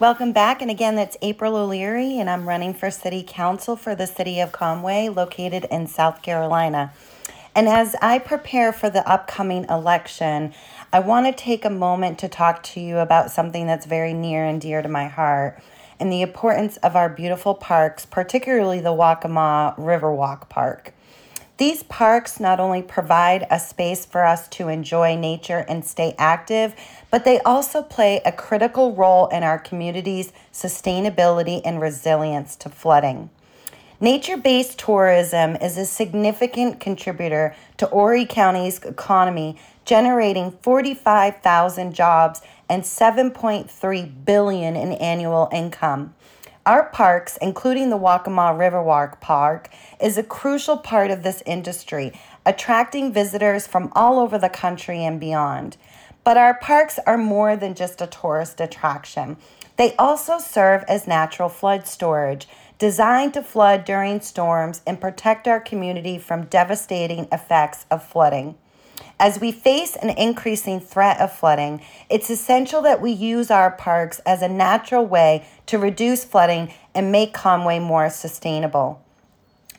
Welcome back. And again, that's April O'Leary, and I'm running for City Council for the City of Conway, located in South Carolina. And as I prepare for the upcoming election, I want to take a moment to talk to you about something that's very near and dear to my heart and the importance of our beautiful parks, particularly the Waccamaw Riverwalk Park. These parks not only provide a space for us to enjoy nature and stay active, but they also play a critical role in our community's sustainability and resilience to flooding. Nature based tourism is a significant contributor to Horry County's economy, generating 45,000 jobs and 7.3 billion in annual income. Our parks, including the Waccamaw Riverwalk Park, is a crucial part of this industry, attracting visitors from all over the country and beyond. But our parks are more than just a tourist attraction. They also serve as natural flood storage, designed to flood during storms and protect our community from devastating effects of flooding. As we face an increasing threat of flooding, it's essential that we use our parks as a natural way to reduce flooding and make Conway more sustainable.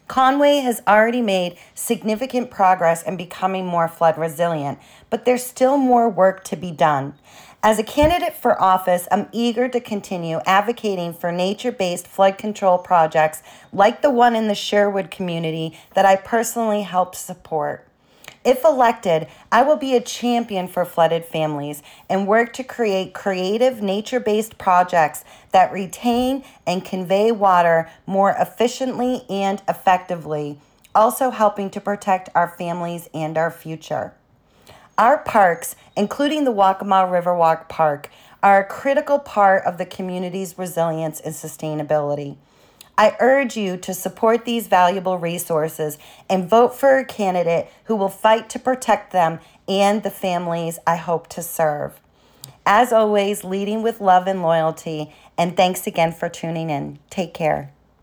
Conway has already made significant progress in becoming more flood resilient, but there's still more work to be done. As a candidate for office, I'm eager to continue advocating for nature based flood control projects like the one in the Sherwood community that I personally helped support. If elected, I will be a champion for flooded families and work to create creative nature based projects that retain and convey water more efficiently and effectively, also helping to protect our families and our future. Our parks, including the Waccamaw Riverwalk Park, are a critical part of the community's resilience and sustainability. I urge you to support these valuable resources and vote for a candidate who will fight to protect them and the families I hope to serve. As always, leading with love and loyalty, and thanks again for tuning in. Take care.